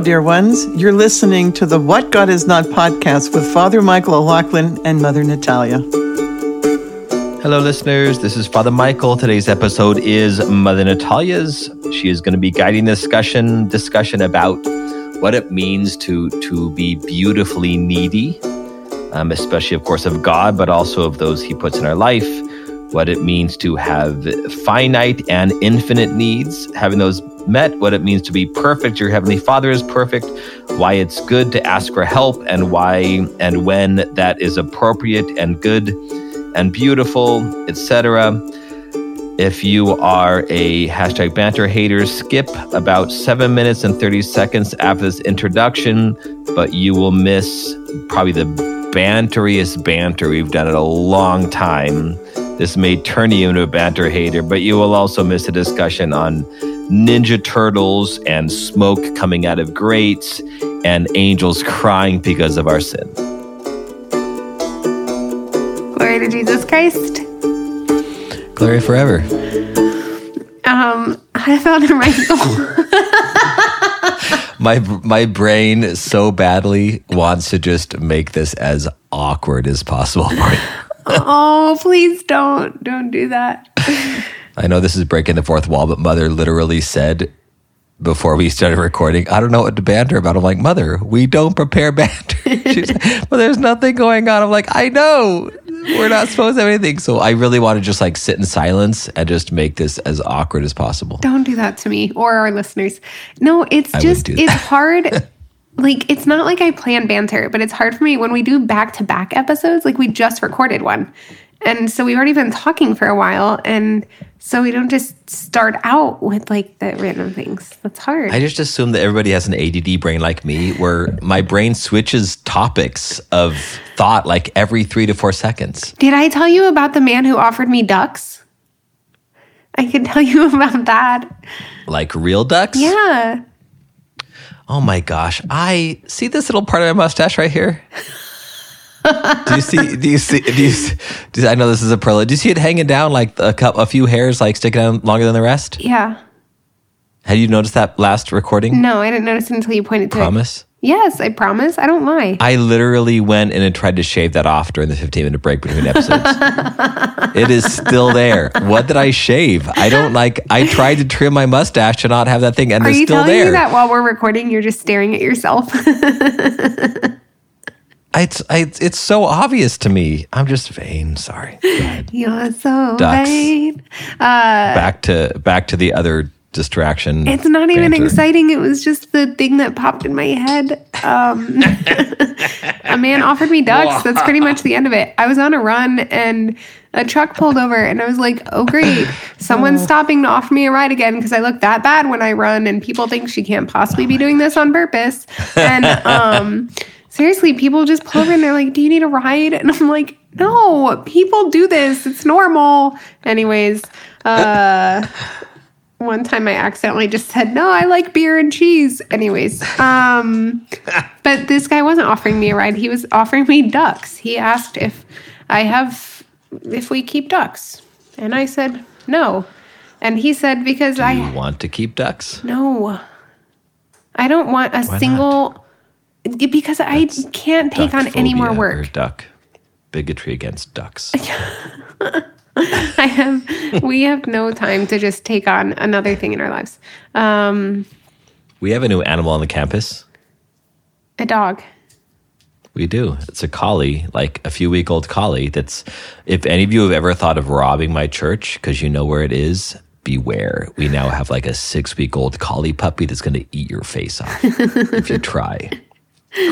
dear ones. You're listening to the What God Is Not podcast with Father Michael O'Loughlin and Mother Natalia. Hello, listeners. This is Father Michael. Today's episode is Mother Natalia's. She is going to be guiding the discussion discussion about what it means to to be beautifully needy, um, especially, of course, of God, but also of those He puts in our life. What it means to have finite and infinite needs, having those met, what it means to be perfect. Your Heavenly Father is perfect, why it's good to ask for help, and why and when that is appropriate and good and beautiful, etc. If you are a hashtag banter hater, skip about seven minutes and 30 seconds after this introduction, but you will miss probably the banteriest banter we've done in a long time. This may turn you into a banter hater, but you will also miss a discussion on Ninja Turtles and smoke coming out of grates and angels crying because of our sin. Glory to Jesus Christ. Glory forever. Um, I found a Michael. My my brain so badly wants to just make this as awkward as possible for you. oh, please don't. Don't do that. I know this is breaking the fourth wall, but mother literally said before we started recording, I don't know what to banter about. I'm like, Mother, we don't prepare banter. She's like, Well, there's nothing going on. I'm like, I know. We're not supposed to have anything. So I really want to just like sit in silence and just make this as awkward as possible. Don't do that to me or our listeners. No, it's I just, it's hard. like, it's not like I plan banter, but it's hard for me when we do back to back episodes. Like, we just recorded one. And so we've already been talking for a while. And so we don't just start out with like the random things. That's hard. I just assume that everybody has an ADD brain like me, where my brain switches topics of thought like every three to four seconds. Did I tell you about the man who offered me ducks? I can tell you about that. Like real ducks? Yeah. Oh my gosh. I see this little part of my mustache right here. Do you see? Do you see? Do you? see- Do you- I know this is a pearl. Do you see it hanging down like a cup, a few hairs, like sticking out longer than the rest? Yeah. Had you noticed that last recording? No, I didn't notice it until you pointed to it. Promise. Yes, I promise. I don't lie. I literally went in and tried to shave that off during the 15 minute break between episodes. it is still there. What did I shave? I don't like, I tried to trim my mustache to not have that thing, and Are it's you still telling there. me that while we're recording, you're just staring at yourself? It's, I, it's so obvious to me. I'm just vain. Sorry. You're so Ducks. vain. back to back to the other distraction. It's not even exciting. It was just the thing that popped in my head. Um, a man offered me ducks. That's pretty much the end of it. I was on a run and a truck pulled over, and I was like, oh, great. Someone's stopping to offer me a ride again because I look that bad when I run, and people think she can't possibly be doing this on purpose. And um, seriously, people just pull over and they're like, do you need a ride? And I'm like, no, people do this. It's normal. Anyways, uh, one time I accidentally just said, no, I like beer and cheese. Anyways, um, but this guy wasn't offering me a ride. He was offering me ducks. He asked if I have, if we keep ducks. And I said, no. And he said, because Do I, want to keep ducks? no, I don't want a not? single, because I can't take on any more work. Or duck bigotry against ducks. I have, we have no time to just take on another thing in our lives. Um, we have a new animal on the campus. a dog. We do. It's a collie, like a few week old collie. That's, if any of you have ever thought of robbing my church because you know where it is, beware. We now have like a six week old collie puppy that's going to eat your face off if you try.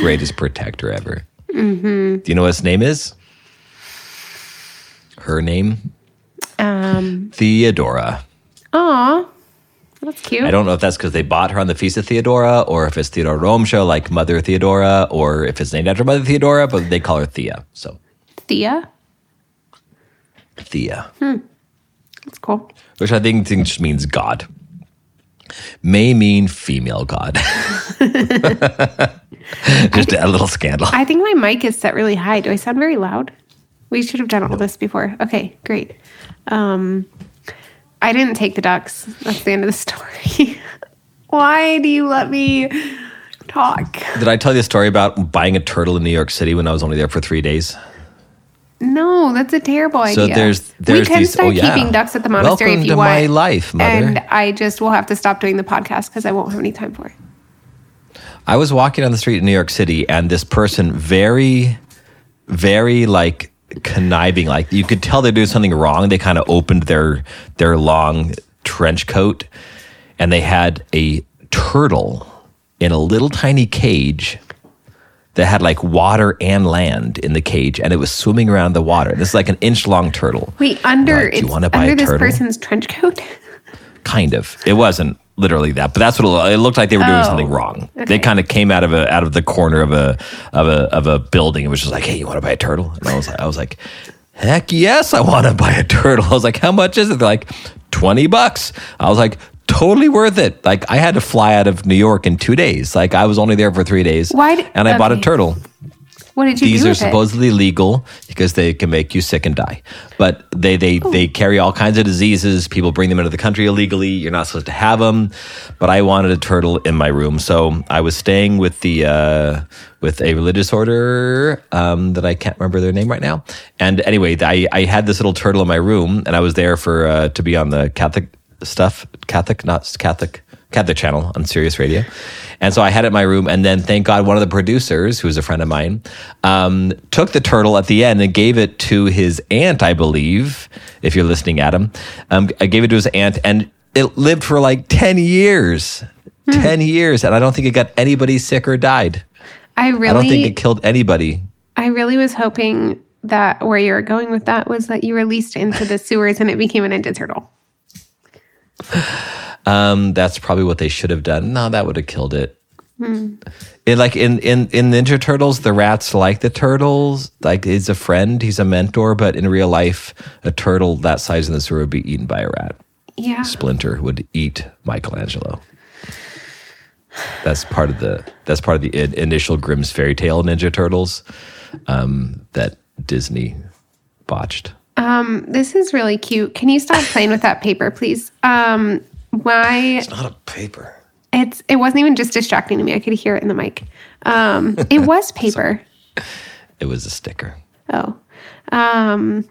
Greatest protector ever. Mm-hmm. Do you know what his name is? Her name? Um, Theodora. aw, that's cute. I don't know if that's because they bought her on the Feast of Theodora or if it's Theodora Romzha, like Mother Theodora, or if it's named after Mother Theodora, but they call her Thea. So, Thea. Thea. That's cool. which I think just means God. May mean female God. just a little scandal. I think my mic is set really high. Do I sound very loud? We should have done all this before. Okay, great. Um, I didn't take the ducks. That's the end of the story. Why do you let me? talk. Did I tell you a story about buying a turtle in New York City when I was only there for three days? No, that's a terrible idea. So there's we can these. start oh yeah, keeping ducks at the monastery Welcome if you to want. my life, mother. and I just will have to stop doing the podcast because I won't have any time for it. I was walking on the street in New York City, and this person very, very like conniving, like you could tell they're doing something wrong. They kind of opened their their long trench coat, and they had a turtle in a little tiny cage that had like water and land in the cage, and it was swimming around the water. This is like an inch long turtle. Wait, under Like, do you it's under a this person's trench coat. Kind of. It wasn't literally that but that's what it, looked like they were doing Oh, something wrong. Okay. they kind of came out of a out of the corner of a of a of a building it was just like hey you want to buy a turtle? And i was like i was like heck yes i want to buy a turtle. I was like how much is it? They're like 20 bucks. I was like totally worth it. Like i had to fly out of new york in two days. Like i was only there for three days Why d- and i bought a turtle What did you these do are with it? supposedly legal because they can make you sick and die. But they they they carry all kinds of diseases. People bring them into the country illegally. You're not supposed to have them. But I wanted a turtle in my room, so I was staying with the uh, with a religious order um, that I can't remember their name right now. And anyway, I I had this little turtle in my room, and I was there for uh, to be on the Catholic stuff, Catholic not Catholic. Catholic channel on Sirius Radio. And so I had it in my room. And then, thank God, one of the producers, who's a friend of mine, um, took the turtle at the end and gave it to his aunt, I believe, if you're listening, Adam. Um, I gave it to his aunt, and it lived for like 10 years. 10 years. And I don't think it got anybody sick or died. I I don't think really, it killed anybody. I really was hoping that where you were going with that was that you released into the sewers and it became a ninja turtle. Um, that's probably what they should have done. No, that would have killed it. It, like in, in in Ninja Turtles, the rats like the turtles. Like he's a friend, he's a mentor, but in real life, a turtle that size in the sewer would be eaten by a rat. Yeah. Splinter would eat Michelangelo. That's part of the that's part of the in, initial Grimm's fairy tale Ninja Turtles um, that Disney botched. Um, this is really cute. Can you stop playing with that paper, please? Um, my it's Not a paper. it's it wasn't even just distracting to me. I could hear it in the mic. Um, it was paper. It was a sticker. Oh. Um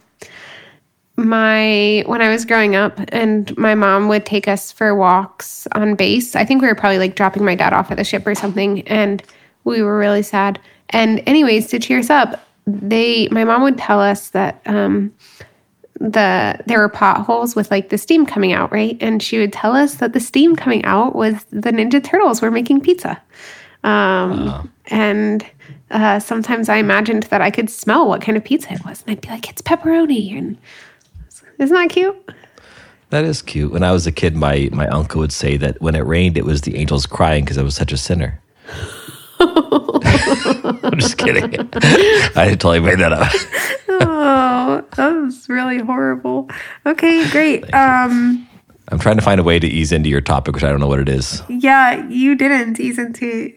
my when I was growing up and my mom would take us for walks on base. I think we were probably like dropping my dad off at the ship or something and we were really sad. And anyways, to cheer us up, they my mom would tell us that um the there were potholes with like the steam coming out, right? And she would tell us that the steam coming out was the Ninja Turtles were making pizza. Um, and uh, sometimes I imagined that I could smell what kind of pizza it was, and I'd be like, "It's pepperoni," and isn't that cute? That is cute. When I was a kid, my my uncle would say that when it rained, it was the angels crying because I was such a sinner. I'm just kidding. I totally made that up. Oh, that was really horrible. Okay, great. Um, I'm trying to find a way to ease into your topic, which I don't know what it is. yeah, you didn't ease into.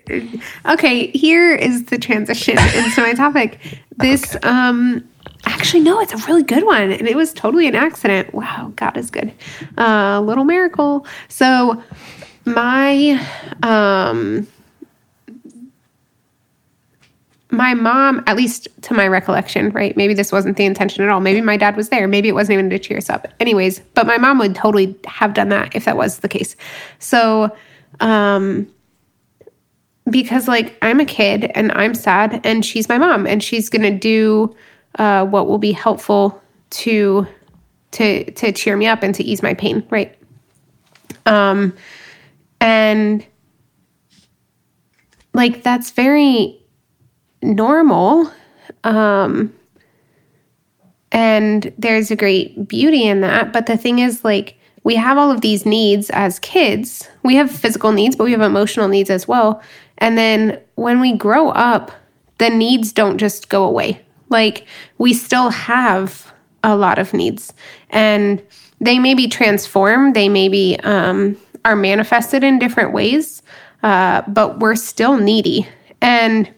Okay, here is the transition into my topic. This, um, actually, no, it's a really good one, and it was totally an accident. Wow, God is good. Uh, little miracle. So, my, um, my mom, at least to my recollection, right? Maybe this wasn't the intention at all. Maybe my dad was there. Maybe it wasn't even to cheer us up. Anyways, but my mom would totally have done that if that was the case. So, um, because like I'm a kid and I'm sad and she's my mom and she's gonna do uh, what will be helpful to to to cheer me up and to ease my pain, right? Um, and like that's very normal. Um, and there's a great beauty in that. But the thing is, like, we have all of these needs as kids. We have physical needs, but we have emotional needs as well. And then when we grow up, the needs don't just go away. Like, we still have a lot of needs. And they may be transformed, they may be, um, are manifested in different ways, uh, but we're still needy. And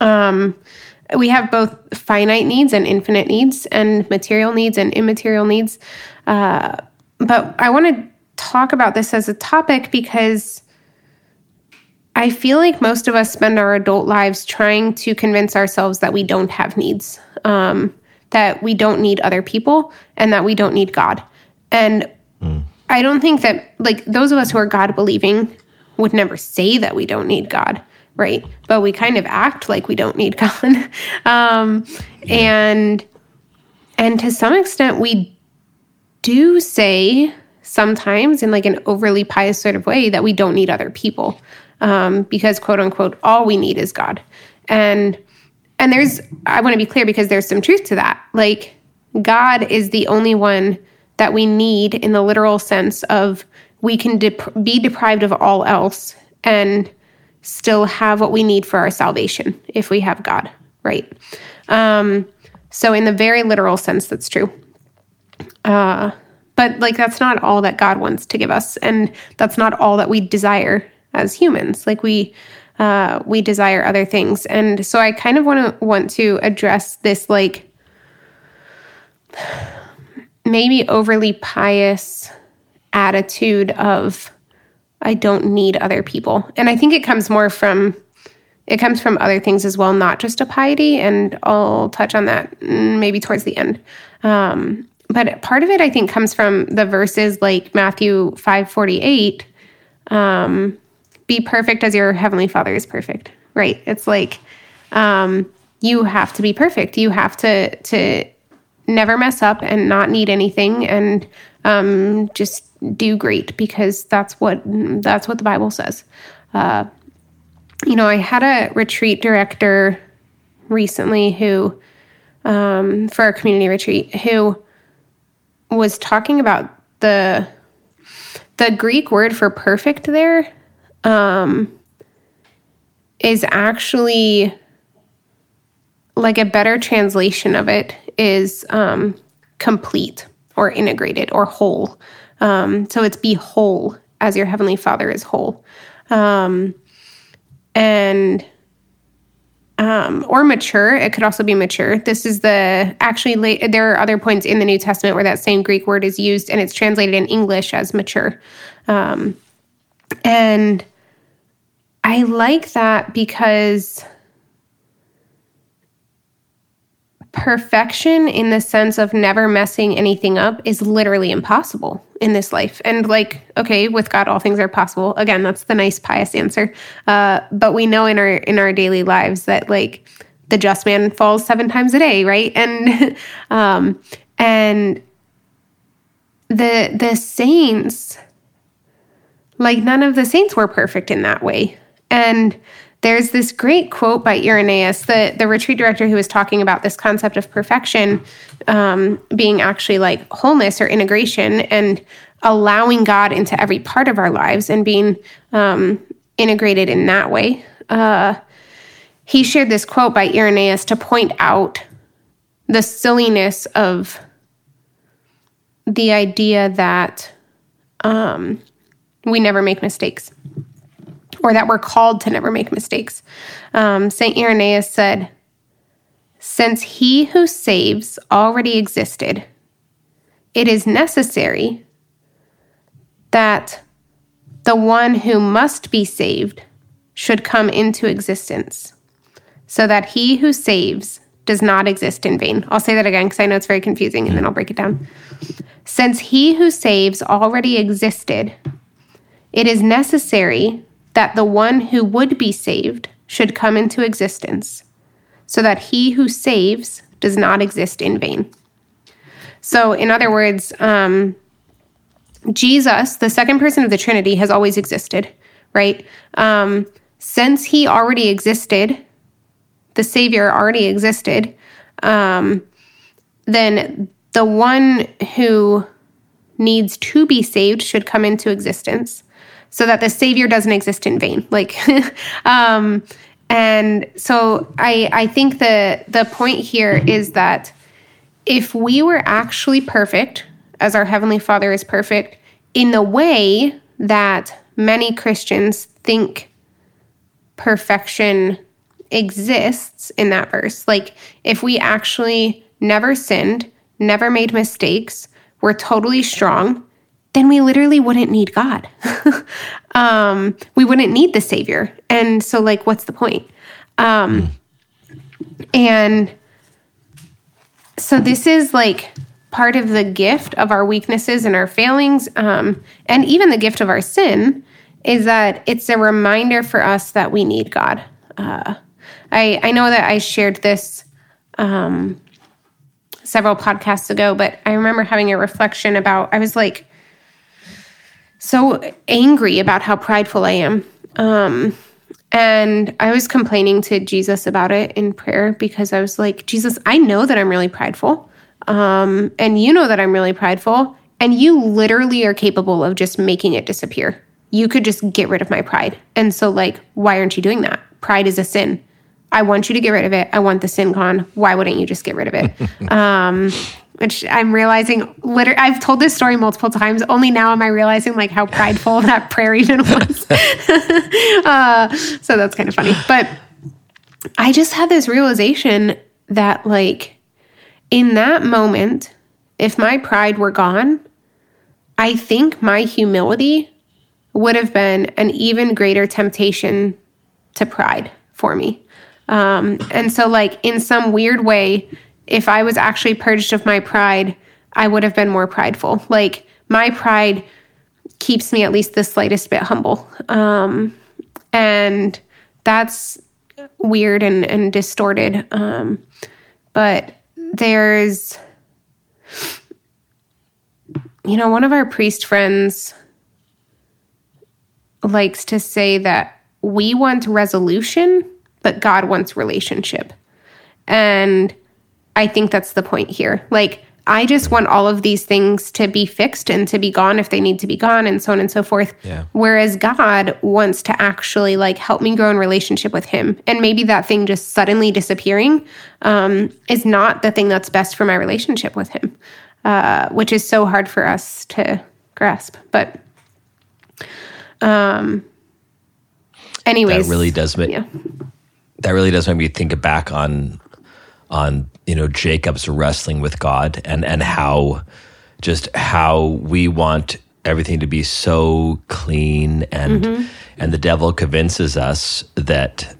um, we have both finite needs and infinite needs, and material needs and immaterial needs. Uh, but I want to talk about this as a topic because I feel like most of us spend our adult lives trying to convince ourselves that we don't have needs, um, that we don't need other people, and that we don't need God. And mm. I don't think that, like, those of us who are God believing would never say that we don't need God, right? But we kind of act like we don't need God. um, and, and to some extent, we do say sometimes in like an overly pious sort of way that we don't need other people um, because quote unquote all we need is God. And and there's I want to be clear because there's some truth to that. Like God is the only one that we need in the literal sense of we can dep- be deprived of all else and still have what we need for our salvation if we have God, right? Um, so in the very literal sense, that's true. Uh, but like that's not all that God wants to give us, and that's not all that we desire as humans. Like we uh, we desire other things, and so I kind of want to want to address this like maybe overly pious attitude of I don't need other people, and I think it comes more from it comes from other things as well, not just a piety, and I'll touch on that maybe towards the end. Um, but part of it, I think, comes from the verses like Matthew five forty eight. Um, be perfect as your heavenly father is perfect right it's like um, you have to be perfect you have to to never mess up and not need anything and um, just do great because that's what that's what the bible says. Uh, you know i had a retreat director recently who um, for a community retreat who was talking about the the greek word for perfect there um, is actually like a better translation of it is um, complete or integrated or whole. Um, so it's be whole as your heavenly Father is whole. Um, and um, or mature. It could also be mature. This is the actually there are other points in the New Testament where that same Greek word is used and it's translated in English as mature. Um, and I like that because perfection in the sense of never messing anything up is literally impossible in this life. And like, okay, with God, all things are possible. Again, that's the nice pious answer. Uh, but we know in our in our daily lives that like the just man falls seven times a day, right? And um, and the the saints, like none of the saints were perfect in that way. And there's this great quote by Irenaeus, the, the retreat director who was talking about this concept of perfection um, being actually like wholeness or integration and allowing God into every part of our lives and being um, integrated in that way. Uh, he shared this quote by Irenaeus to point out the silliness of the idea that um, we never make mistakes or that we're called to never make mistakes. Um, St. Irenaeus said, Since he who saves already existed, it is necessary that the one who must be saved should come into existence, so that he who saves does not exist in vain. I'll say that again because I know it's very confusing and then I'll break it down. Since he who saves already existed, it is necessary that the one who would be saved should come into existence, so that he who saves does not exist in vain. So, in other words, um, Jesus, the second person of the Trinity, has always existed, right? Um, since he already existed, the Savior already existed, um, then the one who needs to be saved should come into existence so that the savior doesn't exist in vain like um and so i i think the the point here is that if we were actually perfect as our heavenly father is perfect in the way that many christians think perfection exists in that verse like if we actually never sinned never made mistakes we're totally strong then we literally wouldn't need God. um, we wouldn't need the Savior. And so, like, what's the point? Um, and so, this is like part of the gift of our weaknesses and our failings, um, and even the gift of our sin, is that it's a reminder for us that we need God. Uh, I, I know that I shared this um, several podcasts ago, but I remember having a reflection about, I was like so angry about how prideful I am. Um, and I was complaining to Jesus about it in prayer because I was like, Jesus, I know that I'm really prideful. Um, and you know that I'm really prideful. And you literally are capable of just making it disappear. You could just get rid of my pride. And so, like, why aren't you doing that? Pride is a sin. I want you to get rid of it. I want the sin gone. Why wouldn't you just get rid of it? um, which I'm realizing, literally, I've told this story multiple times. Only now am I realizing like how prideful that prayer even was. uh, so that's kind of funny. But I just had this realization that, like, in that moment, if my pride were gone, I think my humility would have been an even greater temptation to pride for me. Um, and so, like, in some weird way, if I was actually purged of my pride, I would have been more prideful. Like, my pride keeps me at least the slightest bit humble. Um, and that's weird and, and distorted. Um, but there's, you know, one of our priest friends likes to say that we want resolution but God wants relationship. And I think that's the point here. Like, I just want all of these things to be fixed and to be gone if they need to be gone and so on and so forth. Yeah. Whereas God wants to actually like help me grow in relationship with him. And maybe that thing just suddenly disappearing um, is not the thing that's best for my relationship with him, uh, which is so hard for us to grasp. But um anyways. That really does make yeah that really does make me think back on on you know Jacob's wrestling with God and and how just how we want everything to be so clean and mm-hmm. and the devil convinces us that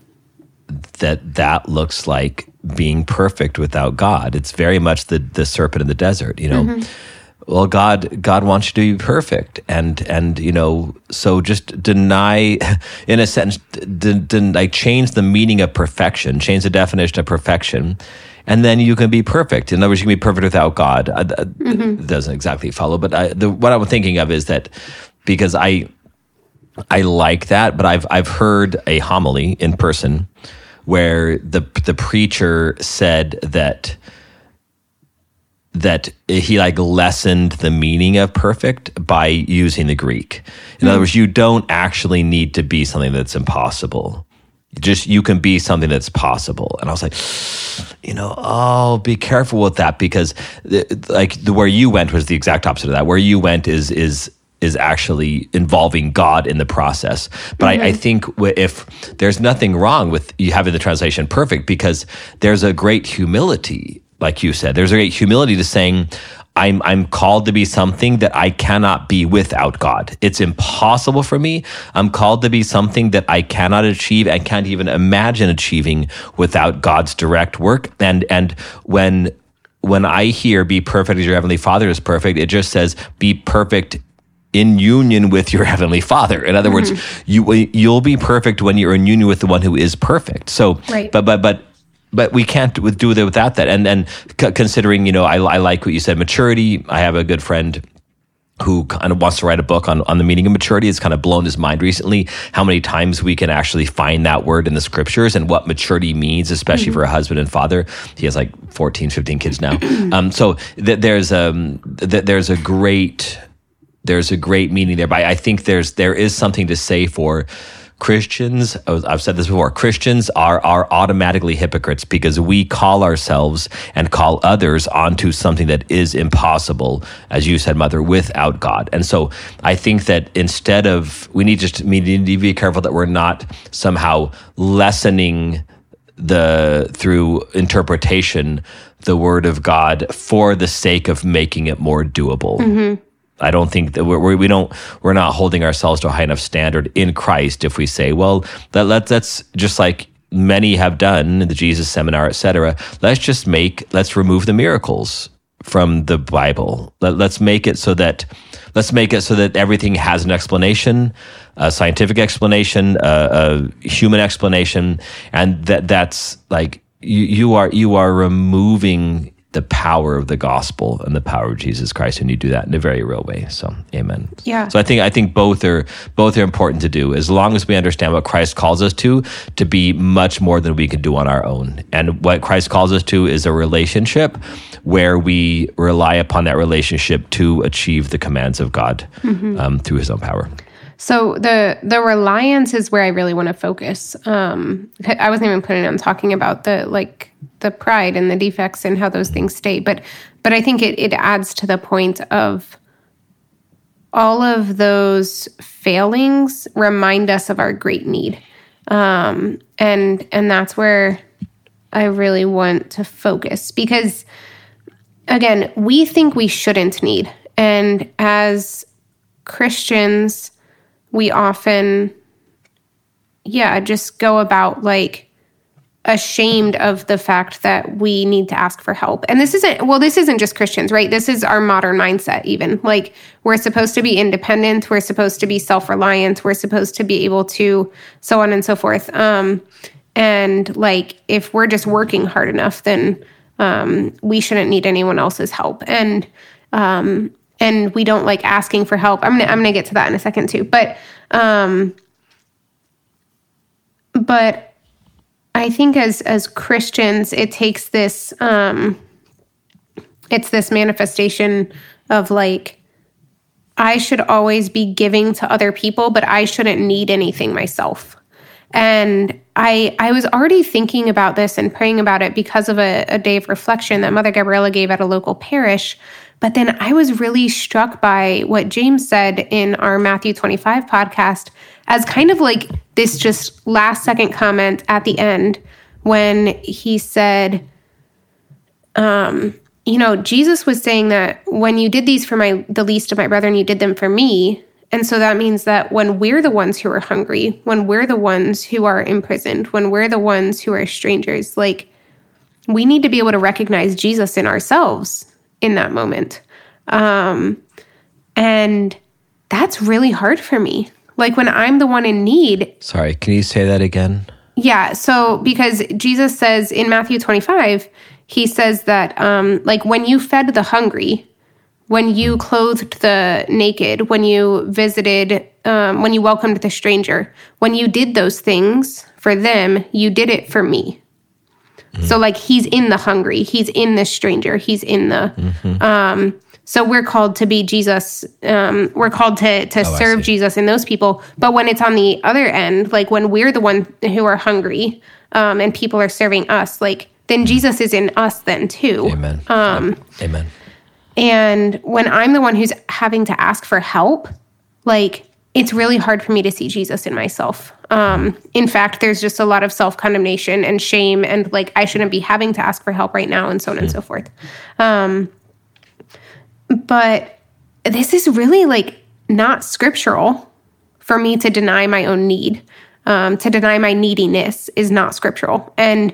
that that looks like being perfect without God. It's very much the the serpent in the desert, you know. Mm-hmm well god god wants you to be perfect. And and you know so just deny in a sense d- d- like change the meaning of perfection change the definition of perfection. And then you can be perfect. In other words you can be perfect without god. Uh, mm-hmm. doesn't exactly follow. But I, the, what i'm thinking of is that because i i like that but i've i've heard a homily in person where the the preacher said that that he like lessened the meaning of perfect by using the Greek. In mm. other words, you don't actually need to be something that's impossible. Just you can be something that's possible. And I was like, you know, oh, be careful with that because the, like the where you went was the exact opposite of that. Where you went is is is actually involving God in the process. But mm-hmm. I, I, mm-hmm. think if there's nothing wrong with you having the translation perfect because there's a great humility like you said. There's a great humility to saying, I'm I'm called to be something that I cannot be without God. It's impossible for me. I'm called to be something that I cannot achieve and can't even imagine achieving without God's direct work. And and when when I hear be perfect as your heavenly father is perfect, it just says be perfect in union with your heavenly father. In other mm-hmm. words, you you'll be perfect when you're in union with the one who is perfect. So right. but but but but we can't do it without that. And then considering, you know, I, I like what you said, maturity. I have a good friend who kind of wants to write a book on, on the meaning of maturity. It's kind of blown his mind recently how many times we can actually find that word in the scriptures and what maturity means, especially mm-hmm. for a husband and father. He has like 14, 15 kids now. um, so th- there's, um, th- there's a great, there's a great meaning there, but I think there's, there is something to say for, Christians, I've said this before, Christians are, are automatically hypocrites because we call ourselves and call others onto something that is impossible, as you said, Mother, without God. And so I think that instead of, we need just we need to be careful that we're not somehow lessening the, through interpretation, the word of God for the sake of making it more doable. Mm-hmm. I don't think that we're, we don't we're not holding ourselves to a high enough standard in Christ if we say, well, that let that's just like many have done in the Jesus seminar, etc. Let's just make let's remove the miracles from the Bible. Let, let's make it so that let's make it so that everything has an explanation, a scientific explanation, a, a human explanation, and that that's like you, you are you are removing the power of the gospel and the power of Jesus Christ, and you do that in a very real way. So, Amen. Yeah. So I think I think both are both are important to do as long as we understand what Christ calls us to to be much more than we can do on our own. And what Christ calls us to is a relationship where we rely upon that relationship to achieve the commands of God um, through His own power. So the the reliance is where I really want to focus. Um, I wasn't even planning on talking about the like the pride and the defects and how those things stay, but but I think it it adds to the point of all of those failings remind us of our great need, um, and and that's where I really want to focus because again we think we shouldn't need, and as Christians we often yeah just go about like ashamed of the fact that we need to ask for help. And this isn't well this isn't just christians right? This is our modern mindset even. Like we're supposed to be independent. We're supposed to be self-reliant. We're supposed to be able to so on and so forth. Um and like if we're just working hard enough then um we shouldn't need anyone else's help. And um and we don't like asking for help. I'm gonna I'm gonna get to that in a second too. But um but I think as as Christians it takes this um it's this manifestation of like I should always be giving to other people, but I shouldn't need anything myself. And I I was already thinking about this and praying about it because of a, a day of reflection that Mother Gabriella gave at a local parish but then I was really struck by what James said in our Matthew 25 podcast as kind of like this just last second comment at the end when he said, um, you know, Jesus was saying that when you did these for my the least of my brethren, you did them for me. And so that means that when we're the ones who are hungry, when we're the ones who are imprisoned, when we're the ones who are strangers, like we need to be able to recognize Jesus in ourselves in that moment. Um, and that's really hard for me. Like when I'm the one in need. Sorry, can you say that again? Yeah. So because Jesus says in Matthew 25, he says that um, like when you fed the hungry, when you clothed the naked, when you visited, um, when you welcomed the stranger, when you did those things for them, you did it for me. So like he's in the hungry, he's in the stranger, he's in the Mm-hmm. um so we're called to be Jesus. Um, we're called to to Oh, serve. Jesus in those people. But when it's on the other end, like when we're the one who are hungry, um, and people are serving us, like then Jesus is in us then too. Mm. Amen. Um, Amen. And when I'm the one who's having to ask for help, like it's really hard for me to see Jesus in myself. Um, in fact, there's just a lot of self condemnation and shame, and like I shouldn't be having to ask for help right now, and so on and so forth. Um, but this is really like not scriptural for me to deny my own need. Um, to deny my neediness is not scriptural, and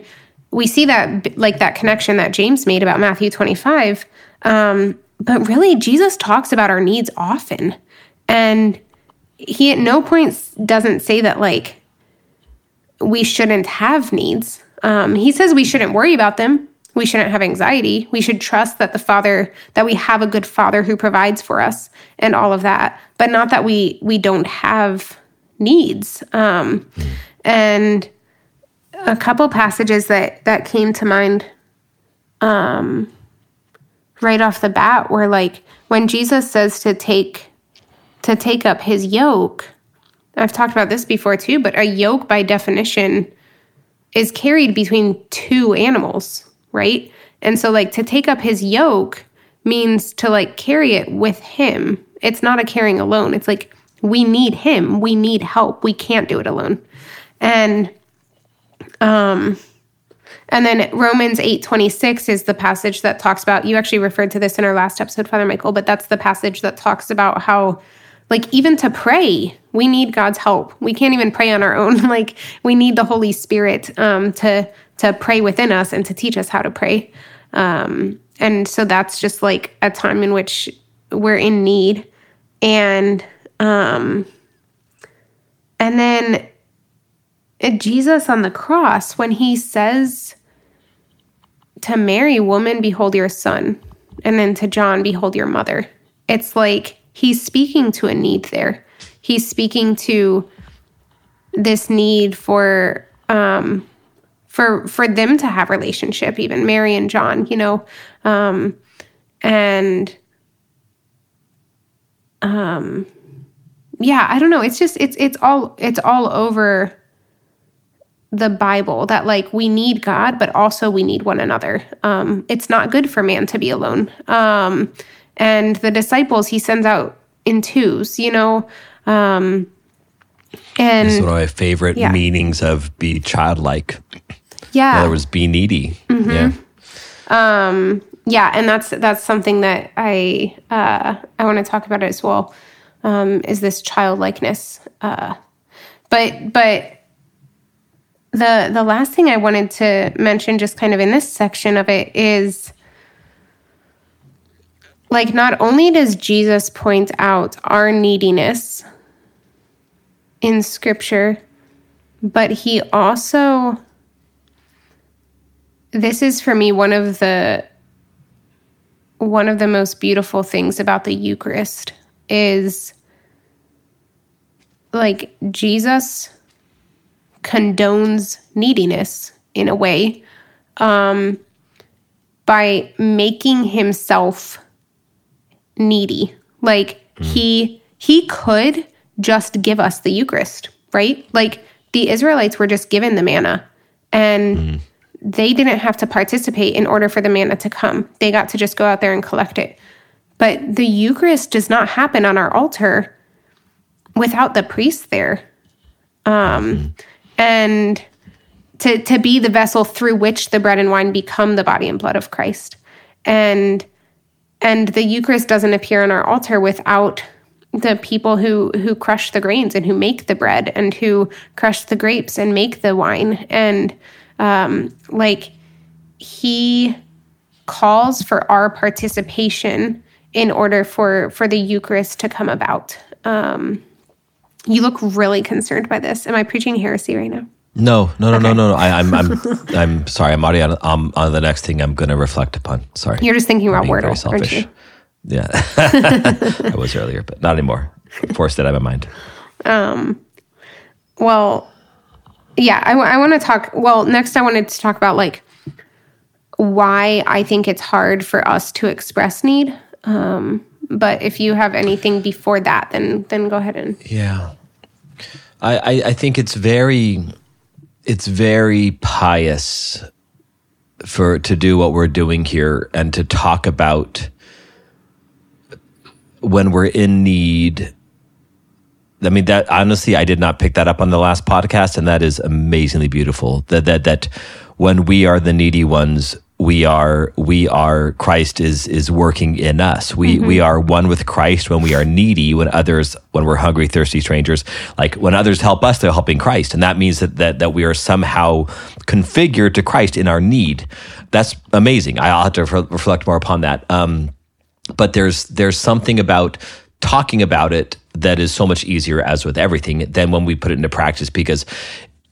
we see that like that connection that James made about Matthew 25. Um, but really, Jesus talks about our needs often, and he at no point doesn't say that like we shouldn't have needs. Um, he says we shouldn't worry about them. We shouldn't have anxiety. We should trust that the Father, that we have a good Father who provides for us, and all of that. But not that we we don't have needs. Um, and a couple passages that that came to mind, um, right off the bat were like when Jesus says to take to take up his yoke. I've talked about this before too, but a yoke by definition is carried between two animals, right? And so like to take up his yoke means to like carry it with him. It's not a carrying alone. It's like we need him. We need help. We can't do it alone. And um and then Romans 8:26 is the passage that talks about you actually referred to this in our last episode Father Michael but that's the passage that talks about how like even to pray we need God's help. We can't even pray on our own. like we need the Holy Spirit um, to to pray within us and to teach us how to pray. Um, and so that's just like a time in which we're in need and um and then uh, Jesus on the cross when he says to Mary, woman, behold your son. And then to John, behold your mother. It's like he's speaking to a need there. He's speaking to this need for um for for them to have relationship, even Mary and John, you know. Um and um yeah, I don't know. It's just it's it's all it's all over the Bible that like we need God, but also we need one another. Um, it's not good for man to be alone. Um, and the disciples he sends out in twos, you know. Um, and It's one of my favorite Yeah. meanings of be childlike. In yeah, other words, be needy. Mm-hmm. Yeah. Um, yeah, and that's that's something that I uh, I want to talk about as well. Um, is this childlikeness? Uh, but but the the last thing I wanted to mention, just kind of in this section of it, is like not only does Jesus point out our neediness in Scripture, but he also this is for me one of the one of the most beautiful things about the Eucharist is like Jesus condones neediness in a way um, by making himself needy. Like he he could just give us the Eucharist, right? Like the Israelites were just given the manna and they didn't have to participate in order for the manna to come. They got to just go out there and collect it. But the Eucharist does not happen on our altar without the priest there. Um, and to, to be the vessel through which the bread and wine become the body and blood of Christ. And and the Eucharist doesn't appear on our altar without the people who who crush the grains and who make the bread and who crush the grapes and make the wine and um, like he calls for our participation in order for for the Eucharist to come about. Um, you look really concerned by this. Am I preaching heresy right now? No, no, no, no, no, no. I, I'm, I'm, I'm sorry. I'm already on, um, on the next thing I'm going to reflect upon. Sorry. You're just thinking about Wordle, aren't selfish. you? Yeah, I was earlier, but not anymore. Forced it out of my mind. Um, Well, yeah, I, want to talk. Well, next, I wanted to talk about like why I think it's hard for us to express need. Um, but if you have anything before that, then then go ahead and Yeah, I, I, I think it's very, it's very pious for to do what we're doing here and to talk about when we're in need. I mean that honestly, I did not pick that up on the last podcast, and that is amazingly beautiful. That that that when we are the needy ones, we are we are Christ is is working in us. We we are one with Christ when we are needy. When others when we're hungry, thirsty strangers, like when others help us, they're helping Christ, and that means that that that we are somehow configured to Christ in our need. That's amazing. I'll have to re- reflect more upon that. Um, but there's there's something about talking about it that is so much easier as with everything than when we put it into practice because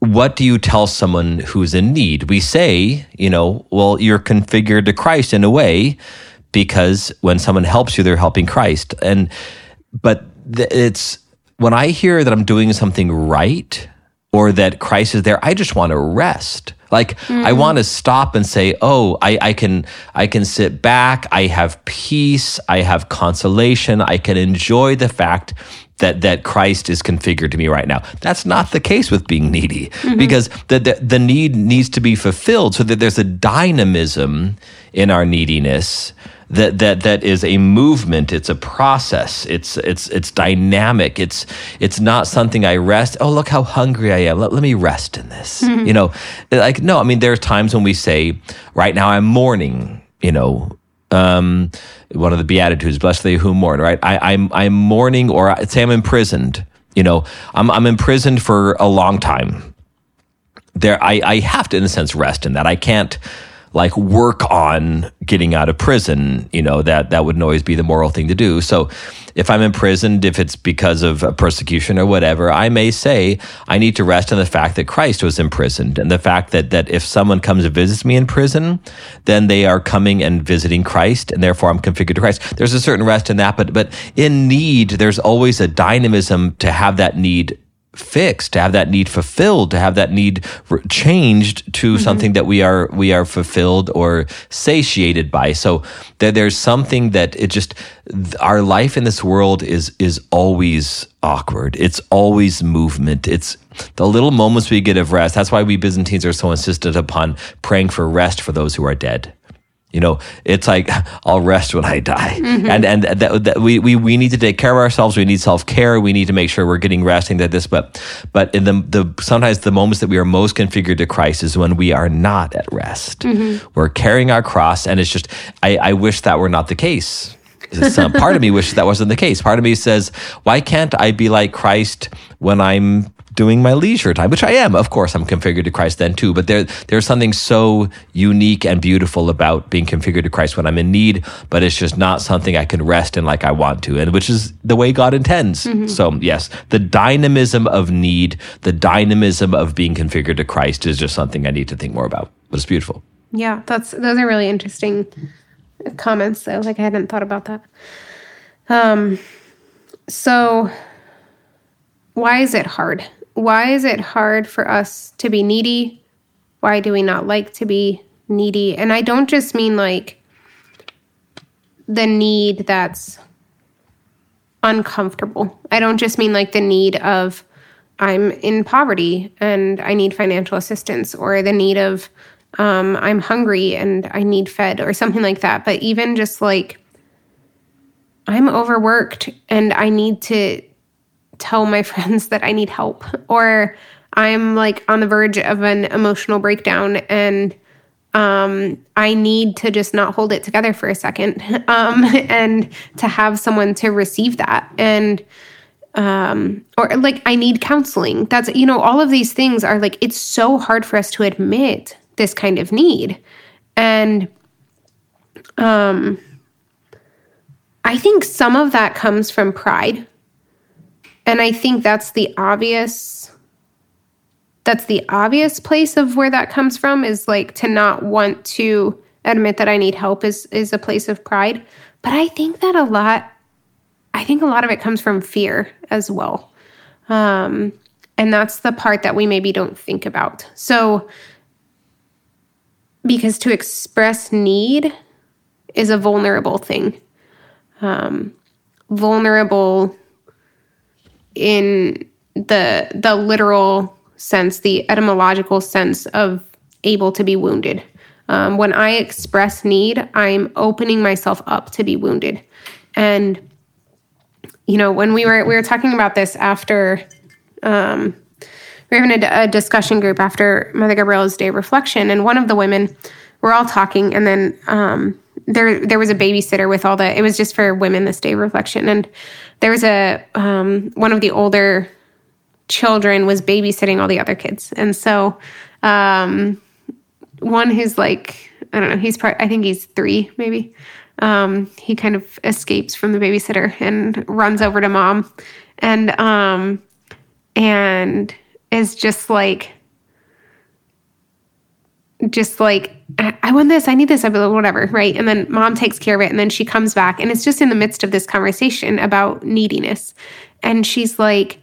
what do you tell someone who's in need we say you know well you're configured to christ in a way because when someone helps you they're helping christ and but it's when i hear that i'm doing something right or that Christ is there, I just want to rest. Like I mm. want to stop and say, "Oh, I, I can I can sit back. I have peace. I have consolation. I can enjoy the fact that that Christ is configured to me right now. That's not the case with being needy mm-hmm. because the, the the need needs to be fulfilled. So that there's a dynamism in our neediness that that that is a movement. It's a process. It's it's it's dynamic. It's it's not something i rest. Oh look how hungry i am. Let, let me rest in this. Mm-hmm. You know like no i mean there are times when we say right now i'm mourning you know um, one of the beatitudes blessed they who mourn right? I, i'm i'm mourning or I, say i'm imprisoned you know? I'm i'm imprisoned for a long time. There I, I have to in a sense rest in that. I can't like work on getting out of prison you know that that would always be the moral thing to do. So if i'm imprisoned if it's because of persecution or whatever i may say i need to rest in the fact that christ was imprisoned and the fact that that if someone comes and visits me in prison then they are coming and visiting christ and therefore i'm configured to christ. There's a certain rest in that but but in need there's always a dynamism to have that need fixed to have that need fulfilled to have that need changed to mm-hmm. something that we are we are fulfilled or satiated by. So there, there's something that it just our life in this world is is always awkward. It's always movement. It's the little moments we get of rest. That's why we byzantines are so insistent upon praying for rest for those who are dead you know, it's like I'll rest when I die, mm-hmm. and and that, that we, we we need to take care of ourselves. We need self care. We need to make sure we're getting resting. That this, but but in the the sometimes the moments that we are most configured to Christ is when we are not at rest. Mm-hmm. We're carrying our cross, and it's just I, I wish that were not the case. Some part of me wishes that wasn't the case. Part of me says, why can't I be like Christ when I'm doing my leisure time, which I am. Of course, I'm configured to Christ then too. But there, there's something so unique and beautiful about being configured to Christ when I'm in need. But it's just not something I can rest in like I want to, and which is the way God intends. So yes, the dynamism of need, the dynamism of being configured to Christ is just something I need to think more about. But it's beautiful. Yeah, that's those are really interesting comments though. Like I hadn't thought about that. Um so why is it hard? Why is it hard for us to be needy? Why do we not like to be needy? And I don't just mean like the need that's uncomfortable. I don't just mean like the need of I'm in poverty and I need financial assistance or the need of um, I'm hungry and I need fed or something like that. But even just like I'm overworked and I need to tell my friends that I need help or I'm like on the verge of an emotional breakdown and um, I need to just not hold it together for a second um, and to have someone to receive that. And, um, or like, I need counseling. That's, you know, all of these things are like, it's so hard for us to admit this kind of need. And, um, I think some of that comes from pride. And I think that's the obvious that's the obvious place of where that comes from is like to not want to admit that I need help is is a place of pride. But I think that a lot I think a lot of it comes from fear as well. Um, and that's the part that we maybe don't think about. So because to express need is a vulnerable thing. Um, vulnerable in the the literal sense, the etymological sense of able to be wounded. Um, when I express need, I'm opening myself up to be wounded. And you know, when we were we were talking about this after um, we were having a, a discussion group after Mother Gabriella's day of reflection, and one of the women we're all talking, and then um, there there was a babysitter with all the. It was just for women this day reflection, and there was a um, one of the older children was babysitting all the other kids, and so um, one who's like I don't know, he's part. I think he's three maybe. Um, he kind of escapes from the babysitter and runs over to mom, and um, and is just like just like I, want this, I need this, I blah, whatever, right? And then mom takes care of it, and then she comes back, and it's just in the midst of this conversation about neediness, and she's like,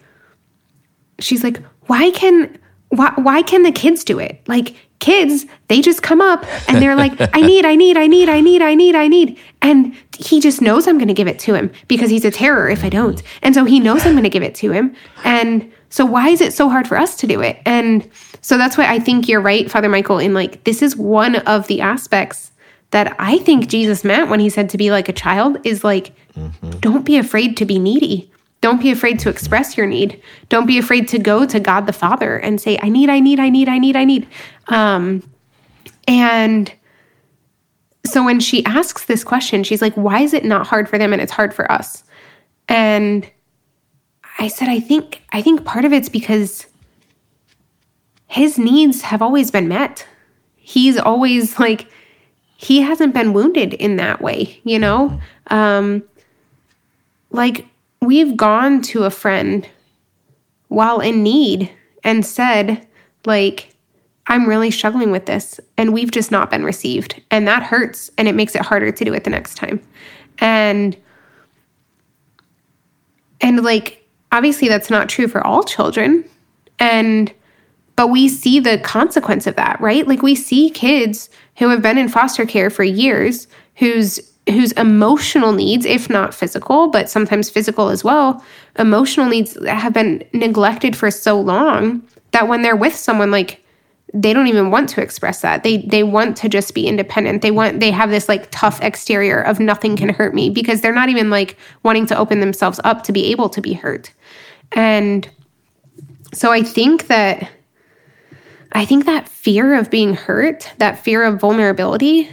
she's like, why can why why can the kids do it? Like kids, they just come up and they're like, I need, I need, I need, I need, I need, I need. And he just knows I'm going to give it to him because he's a terror if I don't. And so he knows I'm going to give it to him. And so why is it so hard for us to do it? And so that's why I think you're right, Father Michael, in like, this is one of the aspects that I think Jesus meant when he said to be like a child is like, mm-hmm. don't be afraid to be needy. Don't be afraid to express your need. Don't be afraid to go to God the Father and say, I need, I need, I need, I need, I need. Um, and so when she asks this question, she's like, why is it not hard for them and it's hard for us? And I said, I think, I think part of it's because his needs have always been met. He's always like, he hasn't been wounded in that way, you know? Um, like, we've gone to a friend while in need and said, like, I'm really struggling with this, and we've just not been received. And that hurts, and it makes it harder to do it the next time. And, and like, obviously, that's not true for all children. And, but we see the consequence of that, right? Like, we see kids who have been in foster care for years whose whose emotional needs if not physical but sometimes physical as well emotional needs have been neglected for so long that when they're with someone like they don't even want to express that. They they want to just be independent. They want they have this like tough exterior of nothing can hurt me because they're not even like wanting to open themselves up to be able to be hurt. And so i think that I think that fear of being hurt, that fear of vulnerability,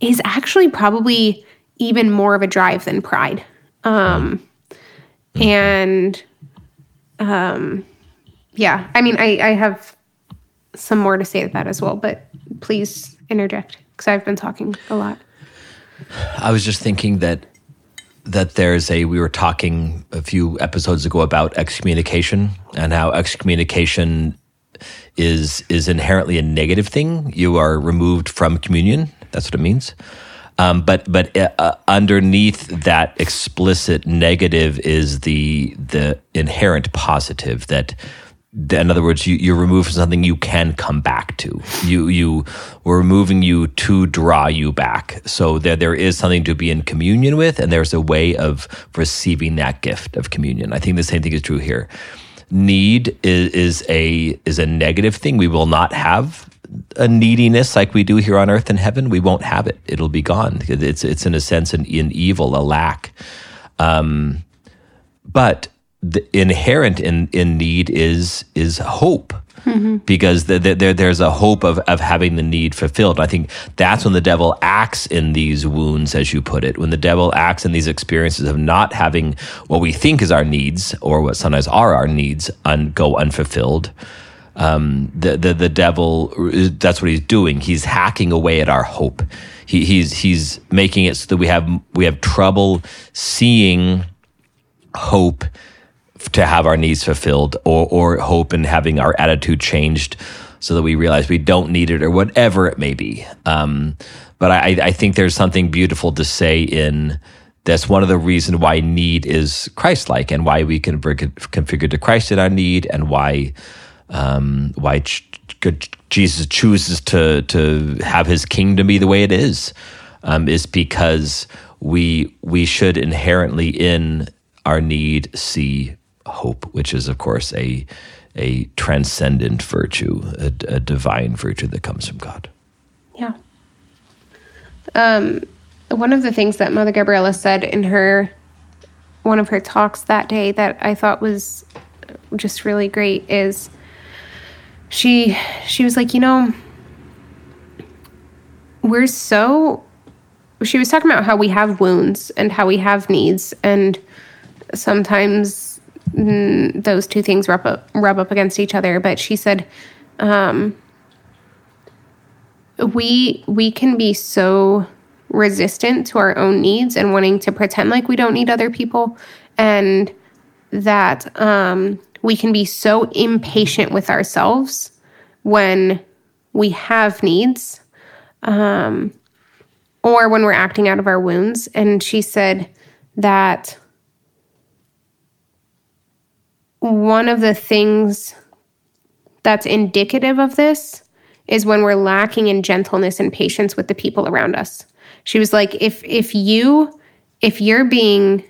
is actually probably even more of a drive than pride. Um, and um, yeah, I mean, I, I have some more to say to that as well, but please interject because I've been talking a lot. I was just thinking that that there's a we were talking a few episodes ago about excommunication and how excommunication is is inherently a negative thing. You are removed from communion. That's what it means. Um, but but uh, uh underneath that explicit negative is the the inherent positive that in other words, you, you're removed from something you can come back to. You you we're removing you to draw you back. So there there is something to be in communion with, and there's a way of receiving that gift of communion. I think the same thing is true here need is, is a is a negative thing. We will not have a neediness like we do here on earth and heaven. We won't have it. It'll be gone. It's it's in a sense an, an evil, a lack. Um, but the inherent in in need is is hope mm-hmm. because the, the, there, there's a hope of, of having the need fulfilled. I think that's when the devil acts in these wounds, as you put it, when the devil acts in these experiences of not having what we think is our needs or what sometimes are our needs un, go unfulfilled. Um, the, the, the devil, that's what he's doing. He's hacking away at our hope. He, he's, he's making it so that we have, we have trouble seeing hope to have our needs fulfilled or, or hope in having our attitude changed so that we realize we don't need it or whatever it may be. Um, but I, I think there's something beautiful to say in that's one of the reasons why need is Christ-like and why we can configure to Christ in our need and why um, why ch- Jesus chooses to to have His kingdom be the way it is um, is because we we should inherently in our need see hope, which is, of course, a a transcendent virtue, a, a divine virtue that comes from God. Yeah. Um, one of the things that Mother Gabriela said in her one of her talks that day that I thought was just really great is she she was like, you know, we're so she was talking about how we have wounds and how we have needs and sometimes those two things rub up, rub up against each other. But she said, um, we we can be so resistant to our own needs and wanting to pretend like we don't need other people, and that um, we can be so impatient with ourselves when we have needs, um, or when we're acting out of our wounds. And she said that one of the things that's indicative of this is when we're lacking in gentleness and patience with the people around us. She was like, if if you if you're being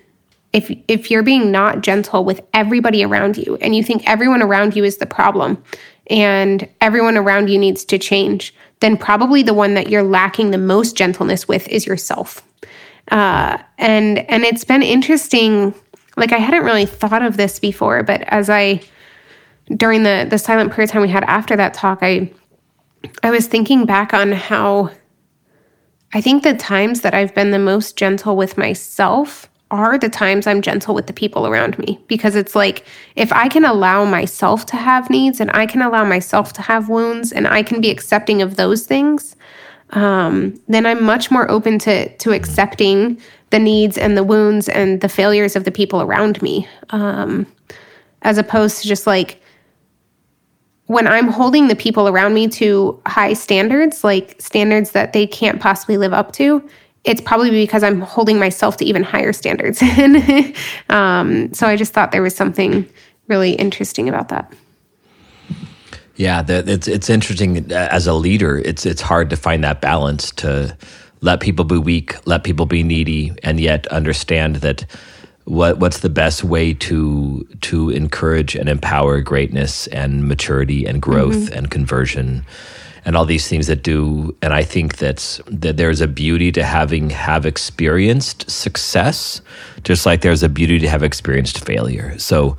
if if you're being not gentle with everybody around you and you think everyone around you is the problem and everyone around you needs to change, then probably the one that you're lacking the most gentleness with is yourself. Uh, and and it's been interesting. Like I hadn't really thought of this before, but as I during the the silent prayer time we had after that talk, I I was thinking back on how I think the times that I've been the most gentle with myself are the times I'm gentle with the people around me. Because it's like if I can allow myself to have needs and I can allow myself to have wounds and I can be accepting of those things, um, then I'm much more open to to accepting the needs and the wounds and the failures of the people around me, um, as opposed to just like when I'm holding the people around me to high standards, like standards that they can't possibly live up to, it's probably because I'm holding myself to even higher standards. um, so I just thought there was something really interesting about that. Yeah, it's it's interesting as a leader. It's it's hard to find that balance to let people be weak, let people be needy, and yet understand that what what's the best way to to encourage and empower greatness and maturity and growth mm-hmm. and conversion and all these things that do and i think that's that there's a beauty to having have experienced success just like there's a beauty to have experienced failure so